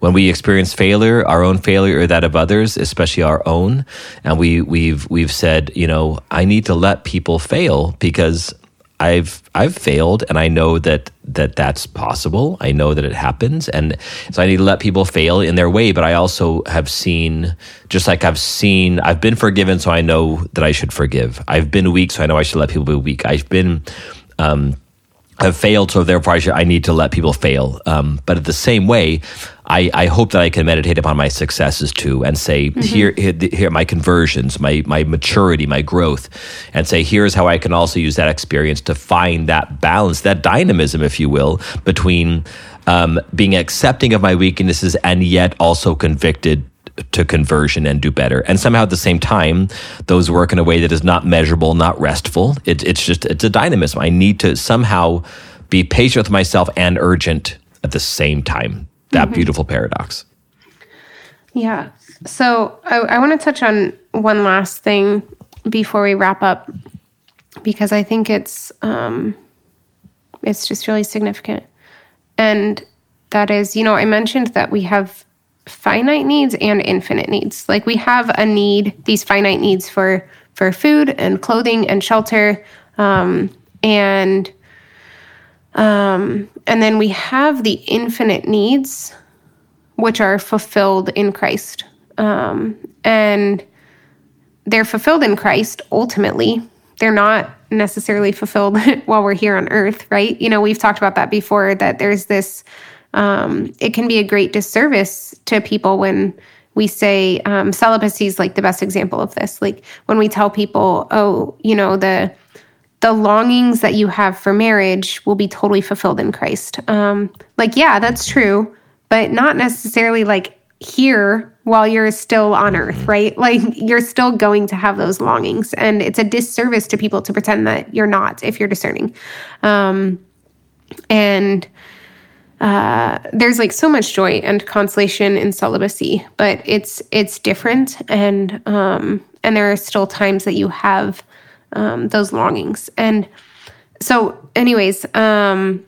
when we experience failure, our own failure or that of others, especially our own, and we we've we've said, you know, I need to let people fail because I've I've failed and I know that that that's possible. I know that it happens and so I need to let people fail in their way, but I also have seen just like I've seen I've been forgiven so I know that I should forgive. I've been weak so I know I should let people be weak. I've been um, have failed, so therefore I, should, I need to let people fail. Um, but at the same way, I, I hope that I can meditate upon my successes too, and say mm-hmm. here, here, here my conversions, my my maturity, my growth, and say here's how I can also use that experience to find that balance, that dynamism, if you will, between um, being accepting of my weaknesses and yet also convicted to conversion and do better. And somehow at the same time, those work in a way that is not measurable, not restful. It, it's just, it's a dynamism. I need to somehow be patient with myself and urgent at the same time. That mm-hmm. beautiful paradox. Yeah. So I, I want to touch on one last thing before we wrap up, because I think it's, um, it's just really significant. And that is, you know, I mentioned that we have finite needs and infinite needs. Like we have a need, these finite needs for for food and clothing and shelter, um, and um, and then we have the infinite needs, which are fulfilled in Christ, um, and they're fulfilled in Christ ultimately. They're not necessarily fulfilled while we're here on earth, right? You know, we've talked about that before. That there's this um, it can be a great disservice to people when we say um, celibacy is like the best example of this. Like when we tell people, oh, you know, the the longings that you have for marriage will be totally fulfilled in Christ. Um, like, yeah, that's true, but not necessarily like here while you're still on earth, right? Like you're still going to have those longings. And it's a disservice to people to pretend that you're not if you're discerning. Um, and uh, there's like so much joy and consolation in celibacy, but it's it's different, and um, and there are still times that you have um, those longings, and so, anyways, um,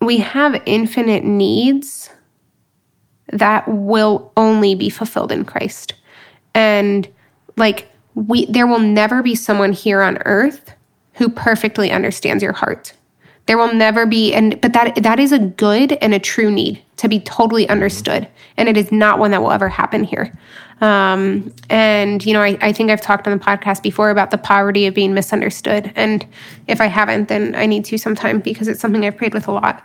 we have infinite needs that will only be fulfilled in Christ, and like we, there will never be someone here on earth who perfectly understands your heart there will never be and but that that is a good and a true need to be totally understood. And it is not one that will ever happen here. Um, and you know, I, I think I've talked on the podcast before about the poverty of being misunderstood. And if I haven't, then I need to sometime because it's something I've prayed with a lot.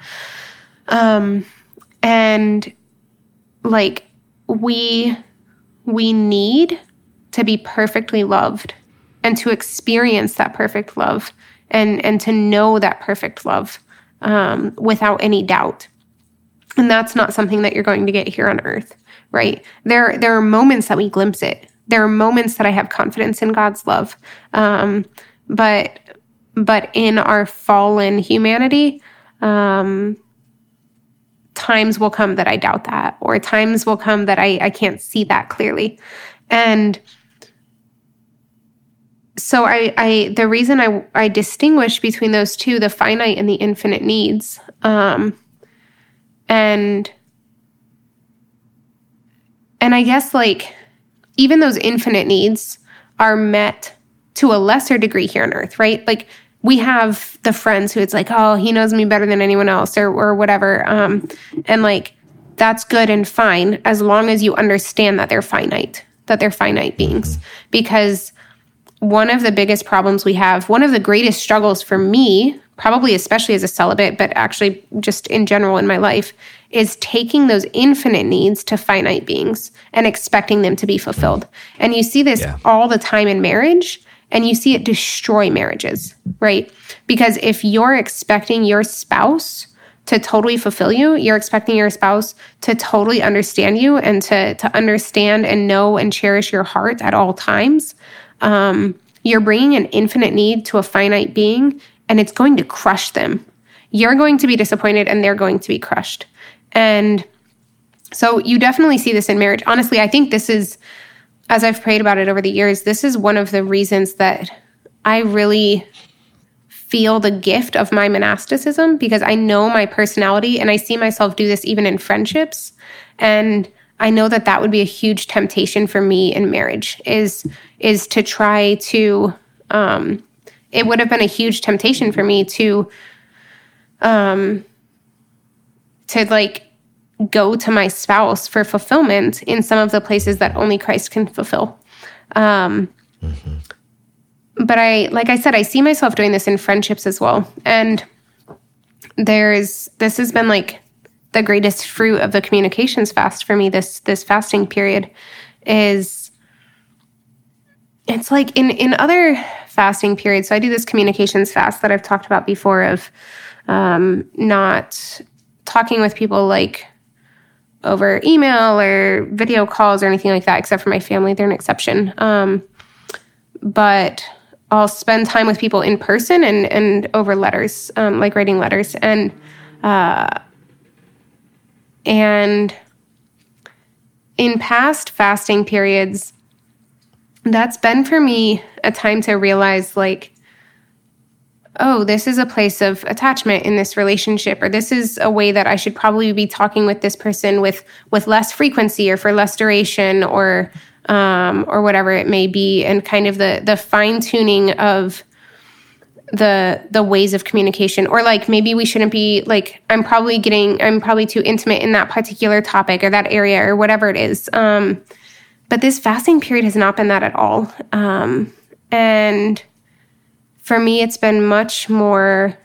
Um, and like we we need to be perfectly loved and to experience that perfect love and and to know that perfect love um, without any doubt. And that's not something that you're going to get here on earth, right? There there are moments that we glimpse it, there are moments that I have confidence in God's love. Um, but but in our fallen humanity, um, times will come that I doubt that, or times will come that I, I can't see that clearly. And so I, I the reason I, I distinguish between those two, the finite and the infinite needs, um, and and I guess like even those infinite needs are met to a lesser degree here on earth, right? Like we have the friends who it's like, oh, he knows me better than anyone else or or whatever. Um, and like that's good and fine as long as you understand that they're finite, that they're finite beings. Because one of the biggest problems we have, one of the greatest struggles for me, probably especially as a celibate, but actually just in general in my life, is taking those infinite needs to finite beings and expecting them to be fulfilled. Mm. And you see this yeah. all the time in marriage and you see it destroy marriages, right? Because if you're expecting your spouse to totally fulfill you, you're expecting your spouse to totally understand you and to to understand and know and cherish your heart at all times. Um, you're bringing an infinite need to a finite being, and it's going to crush them. You're going to be disappointed, and they're going to be crushed. And so you definitely see this in marriage. Honestly, I think this is, as I've prayed about it over the years, this is one of the reasons that I really feel the gift of my monasticism because I know my personality and I see myself do this even in friendships. And I know that that would be a huge temptation for me in marriage is is to try to um it would have been a huge temptation for me to um to like go to my spouse for fulfillment in some of the places that only Christ can fulfill. Um, mm-hmm. But I, like I said, I see myself doing this in friendships as well. And there's, this has been like the greatest fruit of the communications fast for me this, this fasting period is it's like in, in other fasting periods. So I do this communications fast that I've talked about before of um, not talking with people like over email or video calls or anything like that, except for my family. They're an exception. Um, but I'll spend time with people in person and, and over letters, um, like writing letters. And, uh, and in past fasting periods, that's been for me a time to realize like, oh, this is a place of attachment in this relationship, or this is a way that I should probably be talking with this person with with less frequency or for less duration or um, or whatever it may be, and kind of the the fine tuning of the the ways of communication or like maybe we shouldn't be like i'm probably getting i'm probably too intimate in that particular topic or that area or whatever it is um but this fasting period has not been that at all um and for me, it's been much more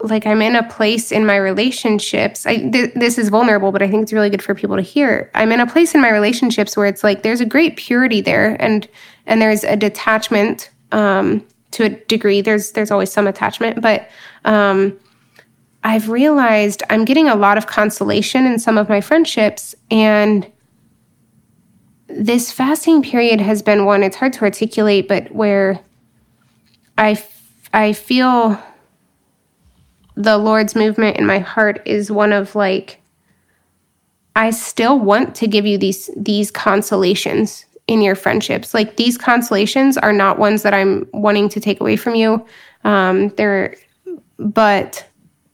like I'm in a place in my relationships. I th- this is vulnerable, but I think it's really good for people to hear. I'm in a place in my relationships where it's like there's a great purity there, and and there's a detachment um, to a degree. There's there's always some attachment, but um, I've realized I'm getting a lot of consolation in some of my friendships, and this fasting period has been one. It's hard to articulate, but where I, I feel the Lord's movement in my heart is one of like, I still want to give you these these consolations in your friendships. Like these consolations are not ones that I'm wanting to take away from you. Um, they're, but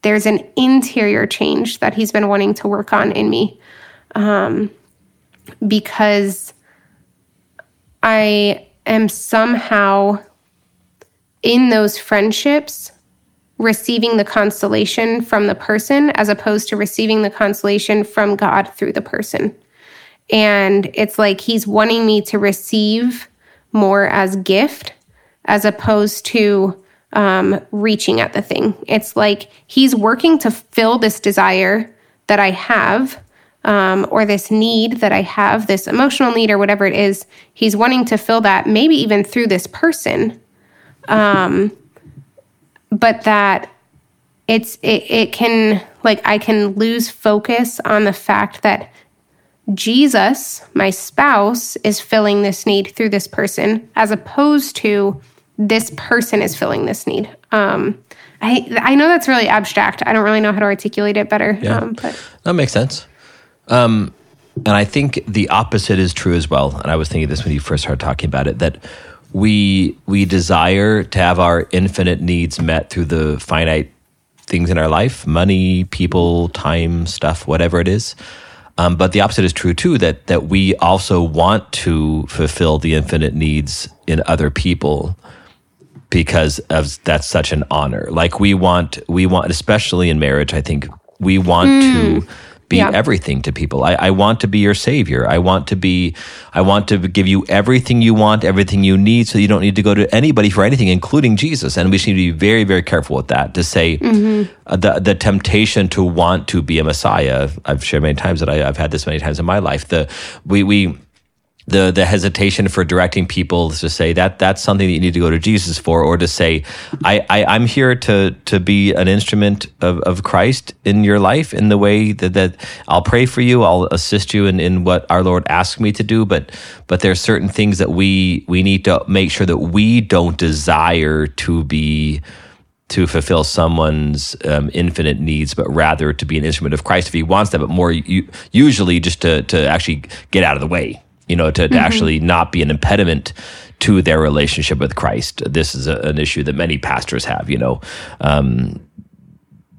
there's an interior change that He's been wanting to work on in me, um, because I am somehow in those friendships receiving the consolation from the person as opposed to receiving the consolation from God through the person. And it's like he's wanting me to receive more as gift as opposed to um, reaching at the thing. It's like he's working to fill this desire that I have. Um, or this need that I have, this emotional need, or whatever it is, he's wanting to fill that maybe even through this person um, but that it's it, it can like I can lose focus on the fact that Jesus, my spouse, is filling this need through this person, as opposed to this person is filling this need. Um, I I know that's really abstract. I don't really know how to articulate it better. Yeah. Um, but That makes sense. Um, and I think the opposite is true as well. And I was thinking this when you first started talking about it that we we desire to have our infinite needs met through the finite things in our life, money, people, time, stuff, whatever it is. Um, but the opposite is true too. That that we also want to fulfill the infinite needs in other people because of that's such an honor. Like we want, we want, especially in marriage. I think we want to be Yeah. everything to people. I, I want to be your savior. I want to be, I want to give you everything you want, everything you need, so you don't need to go to anybody for anything, including Jesus. And we just need to be very, very careful with that. To say uh, the the temptation to want to be a Messiah. I've shared many times that I, I've had this many times in my life. The we we the the hesitation for directing people to say that that's something that you need to go to Jesus for, or to say, I, I I'm here to to be an instrument of, of Christ in your life in the way that, that I'll pray for you, I'll assist you in, in what our Lord asks me to do, but but there's certain things that we we need to make sure that we don't desire to be to fulfill someone's um, infinite needs, but rather to be an instrument of Christ if he wants that, but more u- usually just to, to actually get out of the way, you know, to, to actually not be an impediment to their relationship with Christ. This is a, an issue that many pastors have, you know. Um,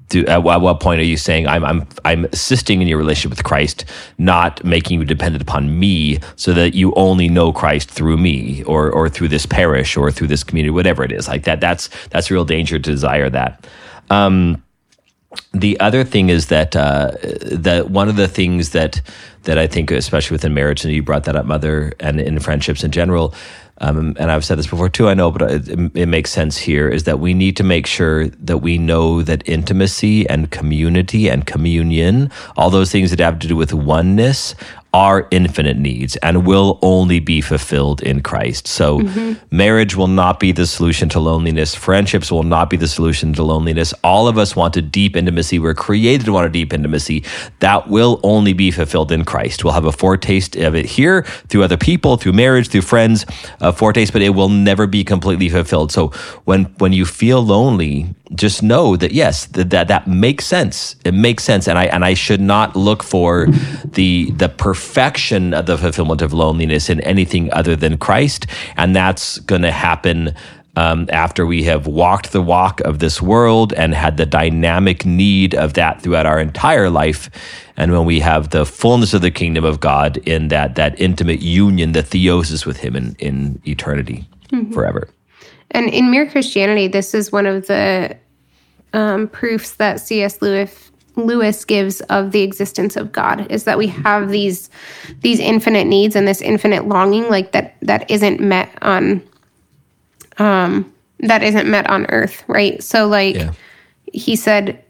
do, at, what- at what point are you saying I'm, I'm I'm assisting in your relationship with Christ, not making you dependent upon me, so that you only know Christ through me or or through this parish or through this community, whatever it is. Like that, that's that's a real danger to desire that. Um, the other thing is that uh, that one of the things that that I think, especially within marriage, and you brought that up, mother, and in friendships in general, um, and I've said this before too. I know, but it, it makes sense here. Is that we need to make sure that we know that intimacy and community and communion, all those things that have to do with oneness, are infinite needs and will only be fulfilled in Christ. So, mm-hmm. marriage will not be the solution to loneliness. Friendships will not be the solution to loneliness. All of us want a deep intimacy. We're created to want a deep intimacy. That will only be fulfilled in Christ. We'll have a foretaste of it here through other people, through marriage, through friends, a foretaste, but it will never be completely fulfilled. So, when when you feel lonely, just know that yes, that that, that makes sense. It makes sense, and I and I should not look for the the perfection of the fulfillment of loneliness in anything other than Christ, and that's going to happen. Um, after we have walked the walk of this world and had the dynamic need of that throughout our entire life, and when we have the fullness of the kingdom of God in that that intimate union, the theosis with Him in in eternity, forever. And in Mere Christianity, this is one of the um, proofs that C.S. Lewis Lewis gives of the existence of God is that we have these these infinite needs and this infinite longing, like that that isn't met on um, that isn't met on Earth, right? So, like Yeah. he said,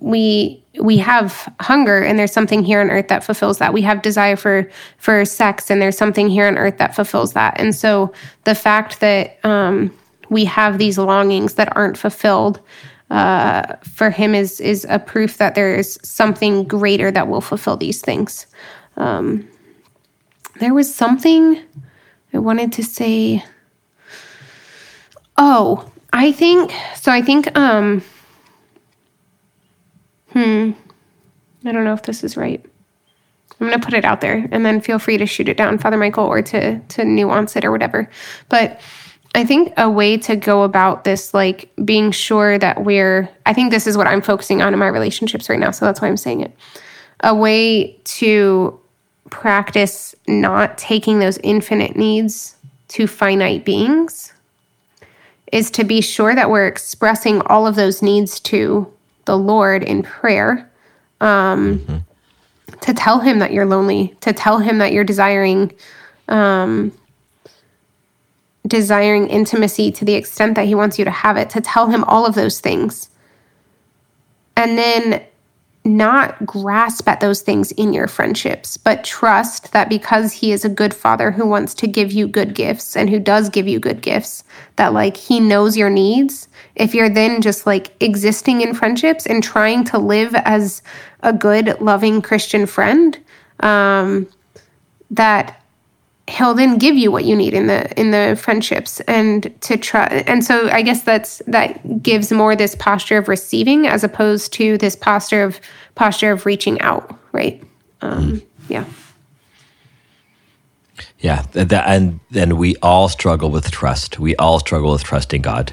we we have hunger and there's something here on earth that fulfills that we have desire for for sex and there's something here on earth that fulfills that and so the fact that um, we have these longings that aren't fulfilled uh, for him is is a proof that there is something greater that will fulfill these things um, there was something i wanted to say oh i think so i think um Hmm. I don't know if this is right. I'm going to put it out there and then feel free to shoot it down, Father Michael, or to to nuance it or whatever. But I think a way to go about this, like being sure that we're, I think this is what I'm focusing on in my relationships right now. So that's why I'm saying it. A way to practice not taking those infinite needs to finite beings is to be sure that we're expressing all of those needs to the Lord in prayer. Um, To tell him that you're lonely, to tell him that you're desiring, um, desiring intimacy to the extent that he wants you to have it, to tell him all of those things. And then not grasp at those things in your friendships, but trust that because he is a good father who wants to give you good gifts and who does give you good gifts, that like he knows your needs. If you're then just like existing in friendships and trying to live as a good, loving Christian friend, um, that he'll then give you what you need in the in the friendships and to try and so i guess that's that gives more this posture of receiving as opposed to this posture of posture of reaching out right um yeah Yeah, th- that, and and we all struggle with trust. We all struggle with trusting God,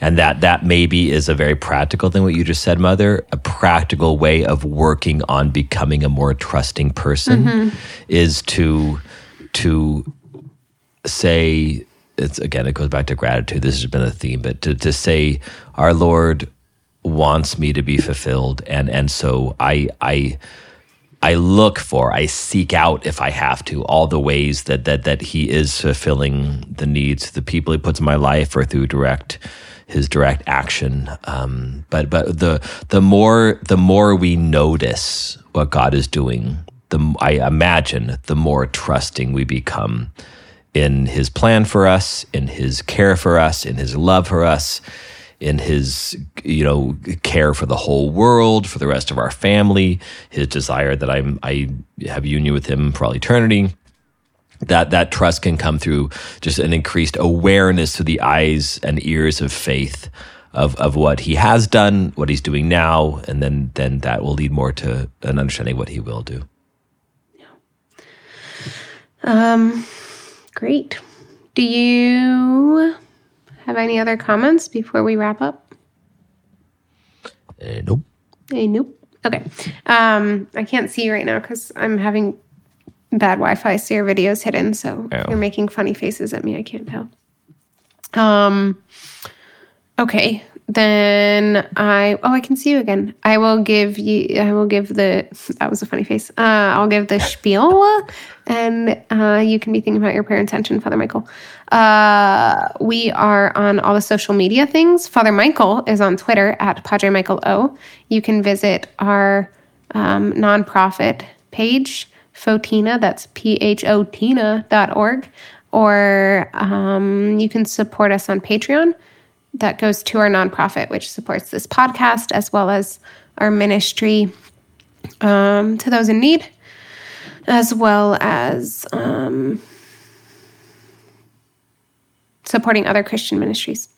and that that maybe is a very practical thing. What you just said, Mother, a practical way of working on becoming a more trusting person is to to say it's again it goes back to gratitude. This has been a theme, but to to say our Lord wants me to be fulfilled, and and so I I. I look for, I seek out if I have to, all the ways that that that he is fulfilling the needs the people he puts in my life or through direct his direct action. Um, but but the the more the more we notice what God is doing, the I imagine the more trusting we become in his plan for us, in his care for us, in his love for us, in his you know care for the whole world, for the rest of our family, his desire that I'm I have union with him for all eternity. That that trust can come through just an increased awareness to the eyes and ears of faith of of what he has done, what he's doing now, and then then that will lead more to an understanding of what he will do. Um, great. Do you have any other comments before we wrap up? Uh, nope. Hey, nope. Okay. Um, I can't see you right now because I'm having bad Wi-Fi, so your video's hidden. So Oh. you're making funny faces at me. I can't tell. Um. Okay. Then I oh I can see you again. I will give you I will give the that was a funny face. Uh I'll give the spiel and uh you can be thinking about your prayer intention, Father Michael. Uh we are on all the social media things. Father Michael is on Twitter at Padre Michael O. You can visit our um, nonprofit page, Photina, that's P H O Tina dot org, or um, you can support us on Patreon that goes to our nonprofit, which supports this podcast as well as our ministry um, to those in need, as well as um, supporting other Christian ministries.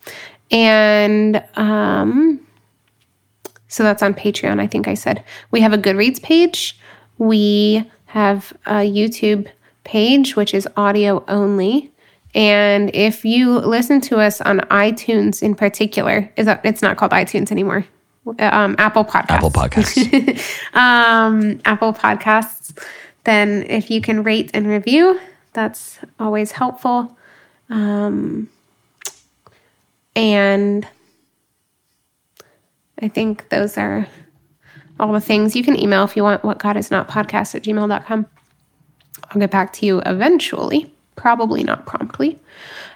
And um, so that's on Patreon, I think I said. We have a Goodreads page. We have a YouTube page, which is audio only. And if you listen to us on iTunes in particular, is that it's not called iTunes anymore. Um, Apple Podcasts. Apple Podcasts. um, Apple Podcasts. Then if you can rate and review, that's always helpful. Um, and I think those are all the things. You can email if you want what God is not podcast at gmail.com. I'll get back to you eventually, probably not promptly.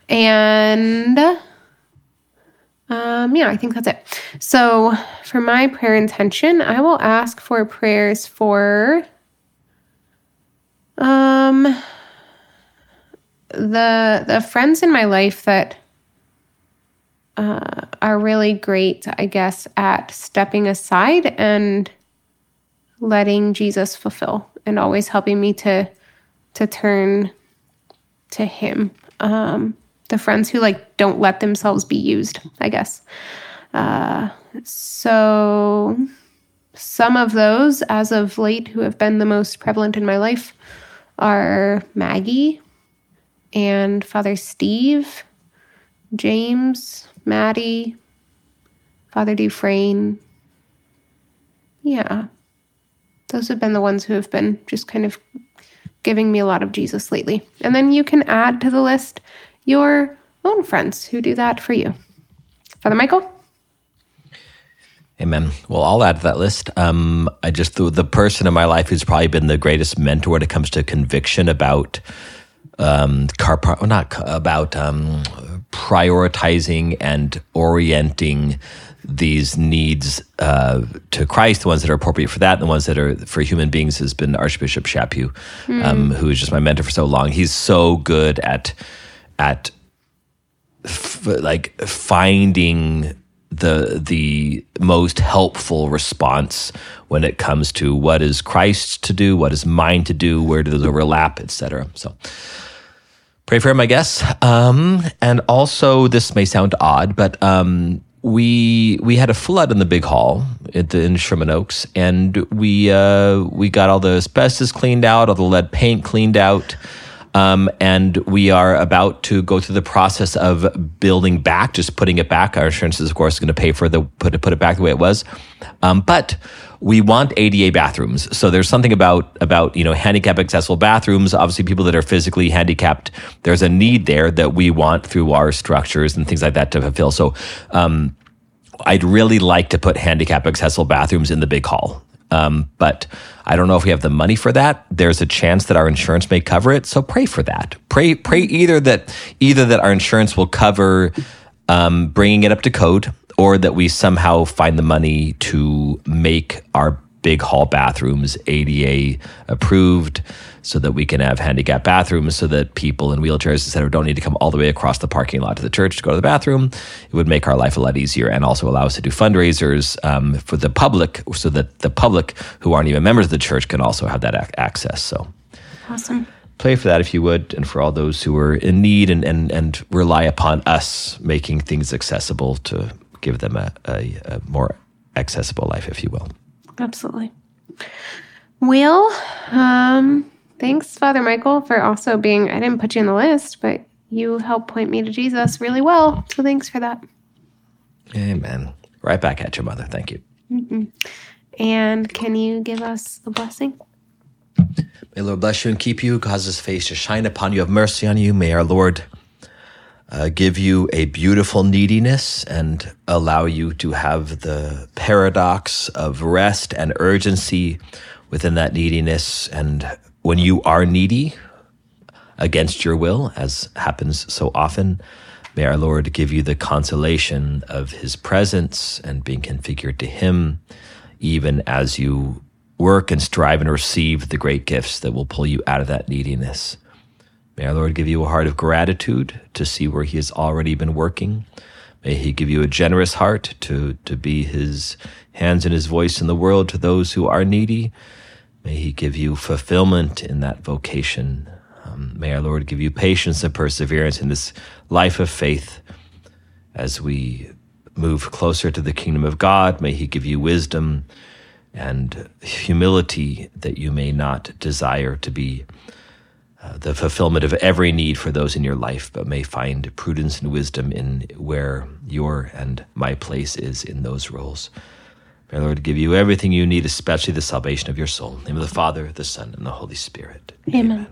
And um, yeah, I think that's it. So for my prayer intention, I will ask for prayers for um the the friends in my life that uh, are really great, I guess, at stepping aside and letting Jesus fulfill, and always helping me to to turn to Him. Um, the friends who like don't let themselves be used, I guess. Uh, so some of those, as of late, who have been the most prevalent in my life, are Maggie and Father Steve, James, Maddie, Father Dufresne. Yeah. Those have been the ones who have been just kind of giving me a lot of Jesus lately. And then you can add to the list your own friends who do that for you. Father Michael? Amen. Well, I'll add to that list. Um, I just the, the person in my life who's probably been the greatest mentor when it comes to conviction about um, car, well, not about um, prioritizing and orienting these needs uh, to Christ, the ones that are appropriate for that, and the ones that are for human beings, has been Archbishop Chaput, um, who is just my mentor for so long. He's so good at at f- like finding the the most helpful response when it comes to what is Christ to do, what is mine to do, where do those overlap, etc. So pray for him, I guess. Um, and also, this may sound odd, but um, we we had a flood in the big hall at the, in Sherman Oaks, and we uh, we got all the asbestos cleaned out, all the lead paint cleaned out. Um, and we are about to go through the process of building back, just putting it back. Our insurance is, of course, going to pay for the put put it back the way it was. Um, but we want ADA bathrooms. So there's something about about you know handicap accessible bathrooms. Obviously, people that are physically handicapped, there's a need there that we want through our structures and things like that to fulfill. So. Um, I'd really like to put handicap accessible bathrooms in the big hall. Um, but I don't know if we have the money for that. There's a chance that our insurance may cover it, so pray for that. Pray, pray either that either that our insurance will cover um, bringing it up to code, or that we somehow find the money to make our big hall bathrooms ADA approved so that we can have handicap bathrooms so that people in wheelchairs, etc., don't need to come all the way across the parking lot to the church to go to the bathroom. It would make our life a lot easier and also allow us to do fundraisers um, for the public so that the public who aren't even members of the church can also have that ac- access. So Awesome. pray for that if you would, and for all those who are in need and, and, and rely upon us making things accessible to give them a, a, a more accessible life, if you will. Absolutely. Well, um, thanks, Father Michael, for also being, I didn't put you on the list, but you helped point me to Jesus really well. So thanks for that. Amen. Right back at you, Mother. Thank you. And can you give us a blessing? May the Lord bless you and keep you, cause his face to shine upon you, have mercy on you. May our Lord uh, give you a beautiful neediness and allow you to have the paradox of rest and urgency within that neediness. And when you are needy against your will, as happens so often, may our Lord give you the consolation of his presence and being configured to him, even as you work and strive and receive the great gifts that will pull you out of that neediness. May our Lord give you a heart of gratitude to see where He has already been working. May He give you a generous heart to, to be His hands and His voice in the world to those who are needy. May He give you fulfillment in that vocation. Um, may our Lord give you patience and perseverance in this life of faith as we move closer to the kingdom of God. May He give you wisdom and humility that you may not desire to be uh, the fulfillment of every need for those in your life, but may find prudence and wisdom in where your and my place is in those roles. May the Lord give you everything you need, especially the salvation of your soul. In the name of the Father, the Son, and the Holy Spirit. Amen.